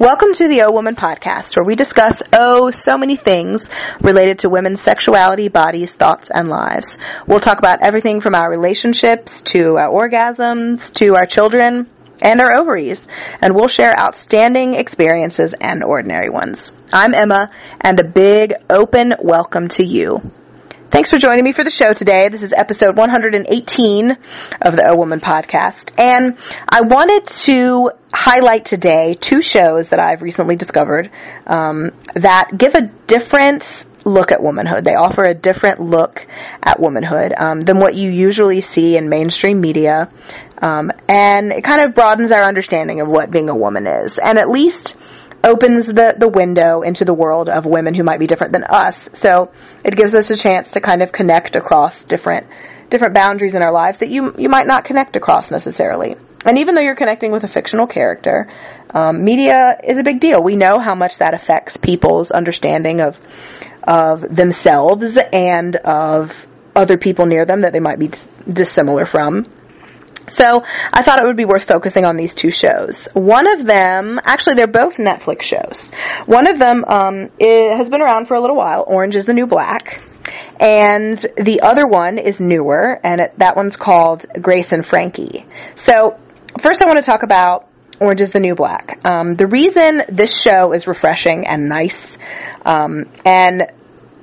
Welcome to the O Woman podcast, where we discuss, oh, so many things related to women's sexuality, bodies, thoughts, and lives. We'll talk about everything from our relationships to our orgasms to our children and our ovaries, and we'll share outstanding experiences and ordinary ones. I'm Emma, and a big open welcome to you. Thanks for joining me for the show today. This is episode 118 of the O Woman podcast. And I wanted to highlight today two shows that I've recently discovered um, that give a different look at womanhood. They offer a different look at womanhood um, than what you usually see in mainstream media. Um, and it kind of broadens our understanding of what being a woman is. And at least opens the, the window into the world of women who might be different than us. So it gives us a chance to kind of connect across different different boundaries in our lives that you you might not connect across necessarily. And even though you're connecting with a fictional character, um, media is a big deal. We know how much that affects people's understanding of of themselves and of other people near them that they might be dis- dissimilar from. So I thought it would be worth focusing on these two shows. One of them, actually, they're both Netflix shows. One of them um, has been around for a little while. Orange is the New Black. And the other one is newer, and it, that one's called Grace and Frankie. So first, I want to talk about Orange is the New Black. Um, the reason this show is refreshing and nice, um, and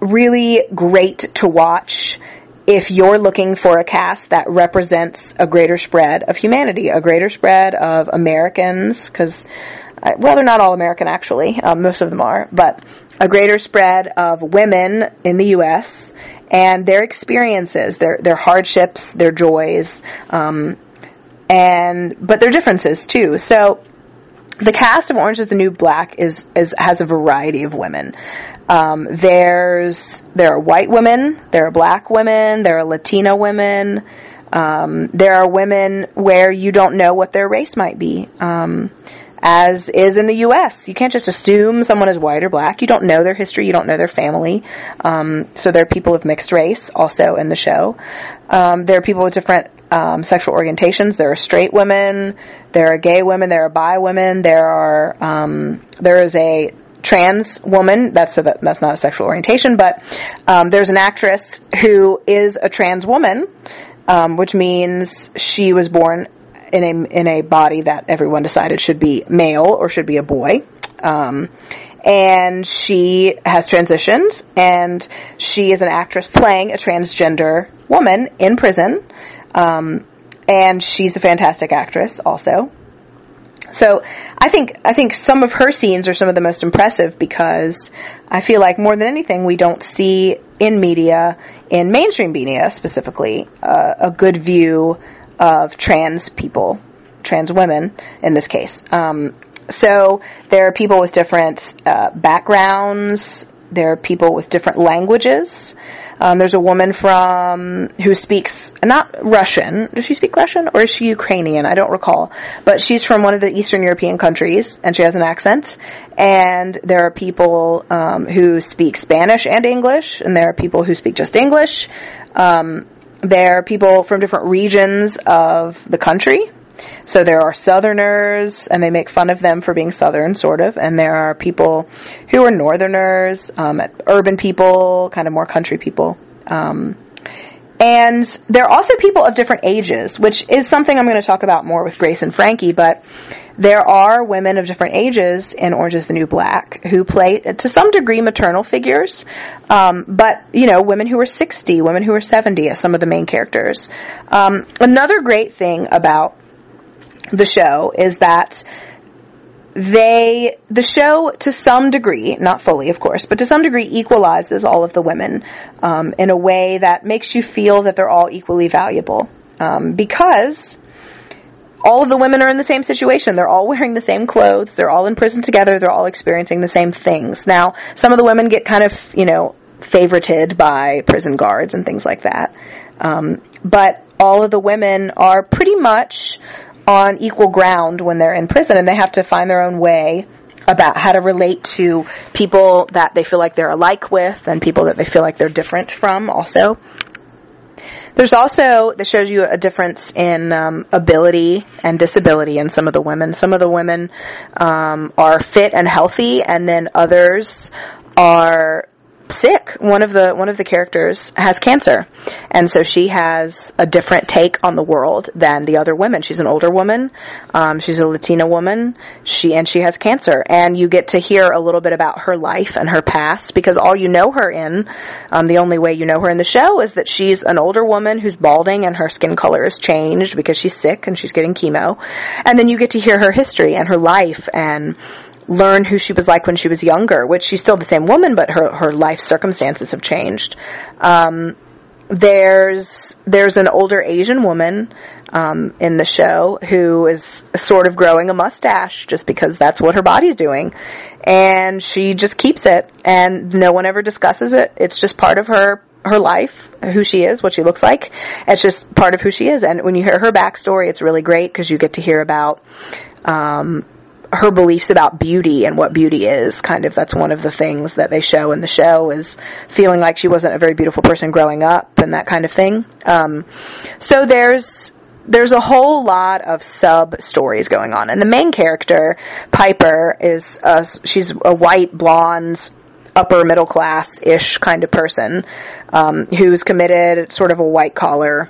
really great to watch if you're looking for a cast that represents a greater spread of humanity, a greater spread of Americans, because, uh, well, they're not all American actually, um, most of them are, but a greater spread of women in the U.S. and their experiences, their their hardships, their joys, um, and but their differences too. So the cast of Orange is the New Black is, is has a variety of women. Um, there's there are white women, there are black women, there are Latino women. Um, there are women where you don't know what their race might be. Um, as is in the U.S. You can't just assume someone is white or black. You don't know their history. You don't know their family. Um, so there are people of mixed race also in the show. Um, there are people with different um, sexual orientations. There are straight women. There are gay women. There are bi women. There are um, there is a trans woman. That's that, that's not a sexual orientation, but um, there's an actress who is a trans woman, um, which means she was born in a in a body that everyone decided should be male or should be a boy. Um, and she has transitioned, and she is an actress playing a transgender woman in prison. Um, and she's a fantastic actress, also. So I think I think some of her scenes are some of the most impressive because I feel like more than anything we don't see in media, in mainstream media specifically, uh, a good view of trans people, trans women in this case. Um, so there are people with different uh, backgrounds. There are people with different languages. Um, there's a woman from who speaks not Russian. Does she speak Russian or is she Ukrainian? I don't recall. But she's from one of the Eastern European countries, and she has an accent. And there are people um, who speak Spanish and English, and there are people who speak just English. Um, there are people from different regions of the country. So there are Southerners, and they make fun of them for being Southern, sort of. And there are people who are Northerners, um, urban people, kind of more country people. Um, and there are also people of different ages, which is something I'm going to talk about more with Grace and Frankie, but there are women of different ages in Orange is the New Black who play, to some degree, maternal figures, um, but, you know, women who are 60, women who are 70 as some of the main characters. Um, another great thing about the show is that they the show to some degree not fully of course but to some degree equalizes all of the women um, in a way that makes you feel that they're all equally valuable. Um, because all of the women are in the same situation. They're all wearing the same clothes. They're all in prison together. They're all experiencing the same things. Now some of the women get kind of you know favorited by prison guards and things like that. Um, but all of the women are pretty much on equal ground when they're in prison and they have to find their own way about how to relate to people that they feel like they're alike with and people that they feel like they're different from also. There's also that shows you a difference in um, ability and disability in some of the women. Some of the women um, are fit and healthy, and then others are sick. One of the one of the characters has cancer, and so she has a different take on the world than the other women. She's an older woman. Um, she's a Latina woman. She and she has cancer, and you get to hear a little bit about her life and her past because all you know her in, um, the only way you know her in the show is that she's an older woman who's balding and her skin color has changed because she's sick and she's getting chemo, and then you get to hear her history and her life and learn who she was like when she was younger, which she's still the same woman, but her, her life circumstances have changed. Um, there's, there's an older Asian woman, um, in the show who is sort of growing a mustache just because that's what her body's doing. And she just keeps it and no one ever discusses it. It's just part of her her life, who she is, what she looks like. It's just part of who she is. And when you hear her backstory, it's really great because you get to hear about, um, her beliefs about beauty and what beauty is. Kind of that's one of the things that they show in the show is feeling like she wasn't a very beautiful person growing up and that kind of thing. Um, so there's there's a whole lot of sub stories going on, and the main character Piper is a, she's a white blonde upper middle class ish kind of person um, who's committed sort of a white collar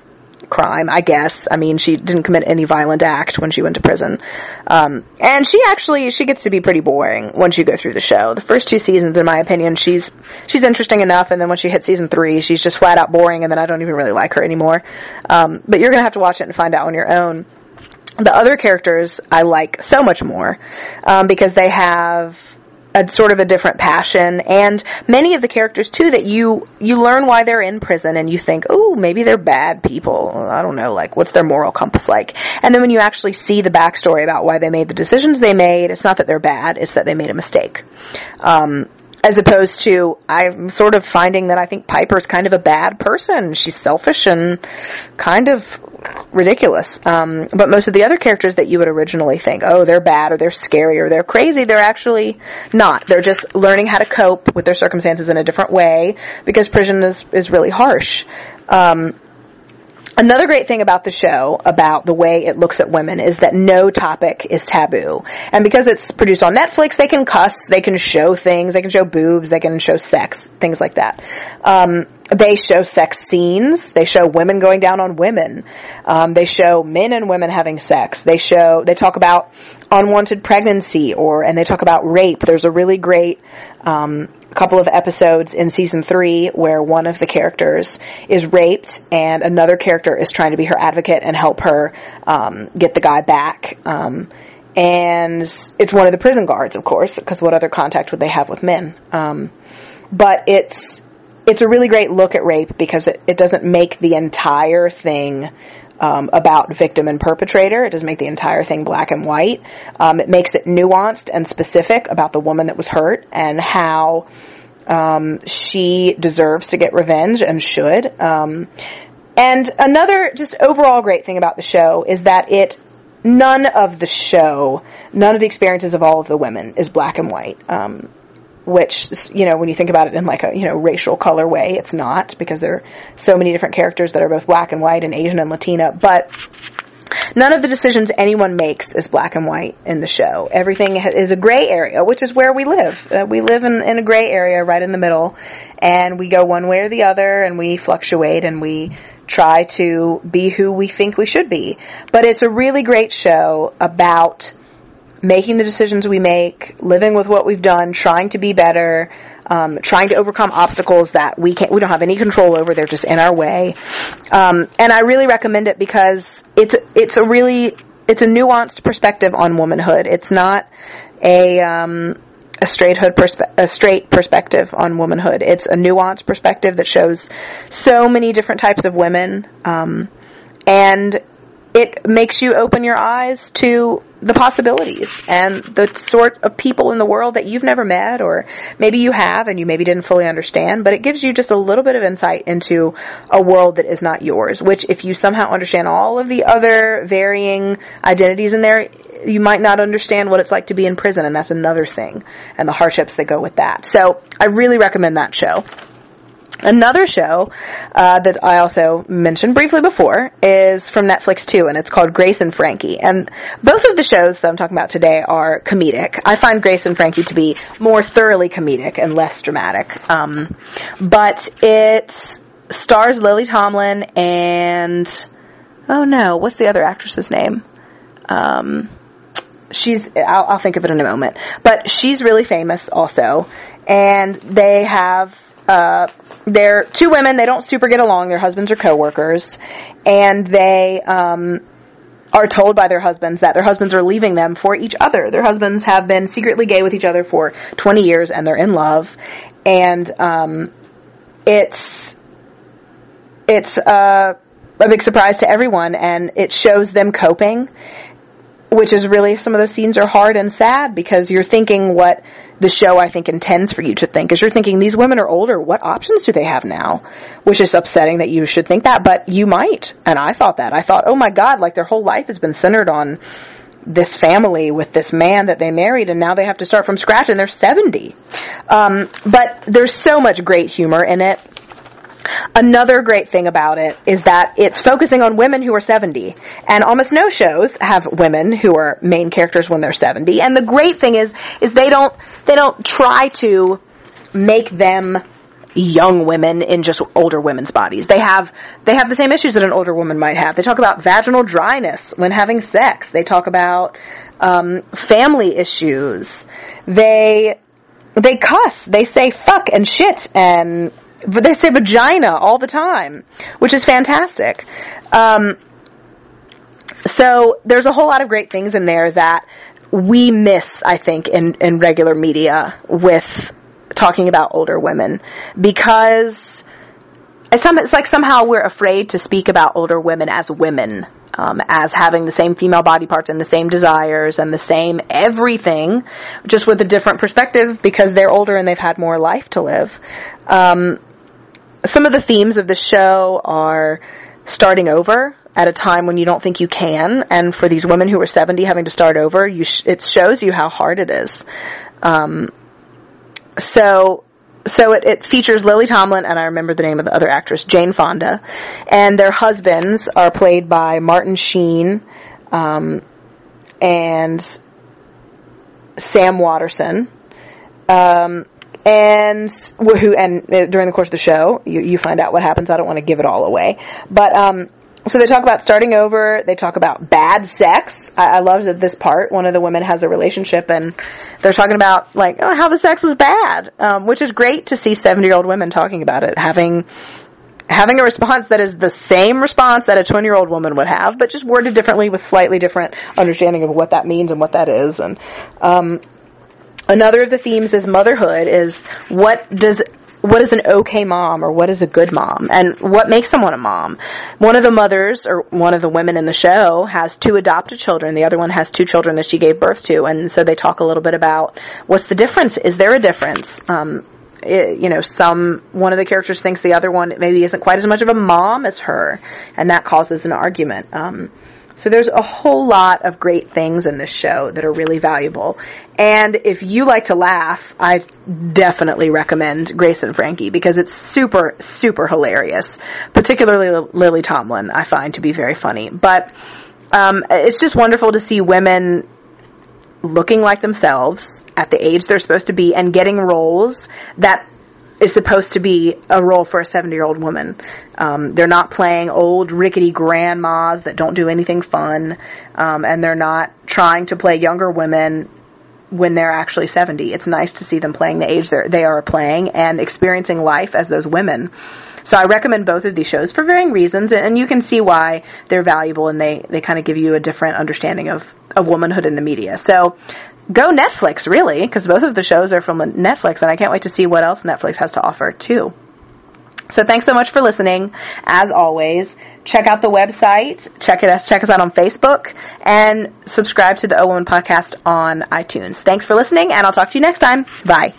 crime, I guess. I mean, she didn't commit any violent act when she went to prison. Um, and she actually, she gets to be pretty boring once you go through the show. The first two seasons, in my opinion, she's, she's interesting enough, and then when she hits season three, she's just flat out boring, and then I don't even really like her anymore. Um, but you're gonna have to watch it and find out on your own. The other characters I like so much more, um, because they have a sort of a different passion. And many of the characters too that you you learn why they're in prison and you think oh maybe they're bad people. I don't know like what's their moral compass like? And then when you actually see the backstory about why they made the decisions they made it's not that they're bad it's that they made a mistake. Um, as opposed to I'm sort of finding that I think Piper's kind of a bad person. She's selfish and kind of ridiculous. Um, but most of the other characters that you would originally think, oh, they're bad or they're scary or they're crazy, they're actually not. They're just learning how to cope with their circumstances in a different way because prison is is really harsh. Um, Another great thing about the show, about the way it looks at women, is that no topic is taboo. And because it's produced on Netflix, they can cuss, they can show things, they can show boobs, they can show sex, things like that. Um, they show sex scenes. They show women going down on women. Um, they show men and women having sex. They show, they talk about unwanted pregnancy or, and they talk about rape. There's a really great, um, couple of episodes in season three where one of the characters is raped and another character is trying to be her advocate and help her, um, get the guy back. Um, and it's one of the prison guards, of course, because what other contact would they have with men? Um, but it's, it's a really great look at rape because it, it doesn't make the entire thing um, about victim and perpetrator. It doesn't make the entire thing black and white. Um, it makes it nuanced and specific about the woman that was hurt and how um, she deserves to get revenge and should. Um, and another just overall great thing about the show is that it none of the show, none of the experiences of all of the women is black and white. Um, which, you know, when you think about it in like a, you know, racial color way, it's not because there are so many different characters that are both black and white and Asian and Latina, but none of the decisions anyone makes is black and white in the show. Everything is a gray area, which is where we live. Uh, we live in, in a gray area right in the middle and we go one way or the other and we fluctuate and we try to be who we think we should be. But it's a really great show about making the decisions we make, living with what we've done, trying to be better, um, trying to overcome obstacles that we can't, we don't have any control over. They're just in our way. Um, and I really recommend it because it's it's a really it's a nuanced perspective on womanhood. It's not a um, a straight hood perspe- a straight perspective on womanhood. It's a nuanced perspective that shows so many different types of women, um, and it makes you open your eyes to the possibilities and the sort of people in the world that you've never met or maybe you have and you maybe didn't fully understand, but it gives you just a little bit of insight into a world that is not yours, which if you somehow understand all of the other varying identities in there, you might not understand what it's like to be in prison and that's another thing and the hardships that go with that. So I really recommend that show. Another show uh, that I also mentioned briefly before is from Netflix too, and it's called Grace and Frankie. And both of the shows that I'm talking about today are comedic. I find Grace and Frankie to be more thoroughly comedic and less dramatic. Um, but it stars Lily Tomlin and oh no, what's the other actress's name? Um, she's I'll, I'll think of it in a moment, but she's really famous also, and they have. Uh, they're two women. They don't super get along. Their husbands are coworkers, and they um, are told by their husbands that their husbands are leaving them for each other. Their husbands have been secretly gay with each other for 20 years, and they're in love. And um, it's it's uh, a big surprise to everyone, and it shows them coping which is really some of those scenes are hard and sad because you're thinking what the show I think intends for you to think. Is you're thinking these women are older. What options do they have now? Which is upsetting that you should think that but you might. And I thought that. I thought oh my god like their whole life has been centered on this family with this man that they married and now they have to start from scratch and they're 70 um, but there's so much great humor in it Another great thing about it is that it's focusing on women who are 70. And almost no shows have women who are main characters when they're 70. And the great thing is, is they don't, they don't try to make them young women in just older women's bodies. They have they have the same issues that an older woman might have. They talk about vaginal dryness when having sex. They talk about um, family issues. They they cuss. They say fuck and shit and but they say vagina all the time, which is fantastic. Um, so there's a whole lot of great things in there that we miss, I think, in, in regular media with talking about older women because it's, like somehow we're afraid to speak about older women as women, um, as having the same female body parts and the same desires and the same everything, just with a different perspective because they're older and they've had more life to live. Um, some of the themes of the show are starting over at a time when you don't think you can, and for these women who are 70 having to start over, sh- it shows you how hard it is. Um, so, so it, it, features Lily Tomlin and I remember the name of the other actress, Jane Fonda, and their husbands are played by Martin Sheen um, and Sam Waterston. Um, and who and uh, during the course of the show, you, you find out what happens. I don't want to give it all away, but um, so they talk about starting over. They talk about bad sex. I, I love that this part. One of the women has a relationship, and they're talking about like oh, how the sex was bad, um, which is great to see seventy-year-old women talking about it, having having a response that is the same response that a 20 year old woman would have, but just worded differently with slightly different understanding of what that means and what that is. And, um, Another of the themes is motherhood is what does what is an okay mom or what is a good mom and what makes someone a mom. One of the mothers or one of the women in the show has two adopted children. The other one has two children that she gave birth to. And so they talk a little bit about what's the difference? Is there a difference? Um, it, you know, some, one of the characters thinks the other one maybe isn't quite as much of a mom as her. And that causes an argument. Um, so there's a whole lot of great things in this show that are really valuable. And if you like to laugh, I definitely recommend Grace and Frankie because it's super, super hilarious. Particularly Lily Tomlin, I find to be very funny. But um, it's just wonderful to see women looking like themselves at the age they're supposed to be and getting roles that is supposed to be a role for a 70 year old woman. Um, they're not playing old rickety grandmas that don't do anything fun, um, and they're not trying to play younger women when they're actually 70. It's nice to see them playing the age they are playing and experiencing life as those women. So I recommend both of these shows for varying reasons, and you can see why they're valuable and they, they kind of give you a different understanding of, of womanhood in the media. So go Netflix, really, because both of the shows are from Netflix, and I can't wait to see what else Netflix has to offer, too. So thanks so much for listening. As always, check out the website, check it check us out on Facebook, and subscribe to the O Woman Podcast on iTunes. Thanks for listening, and I'll talk to you next time. Bye.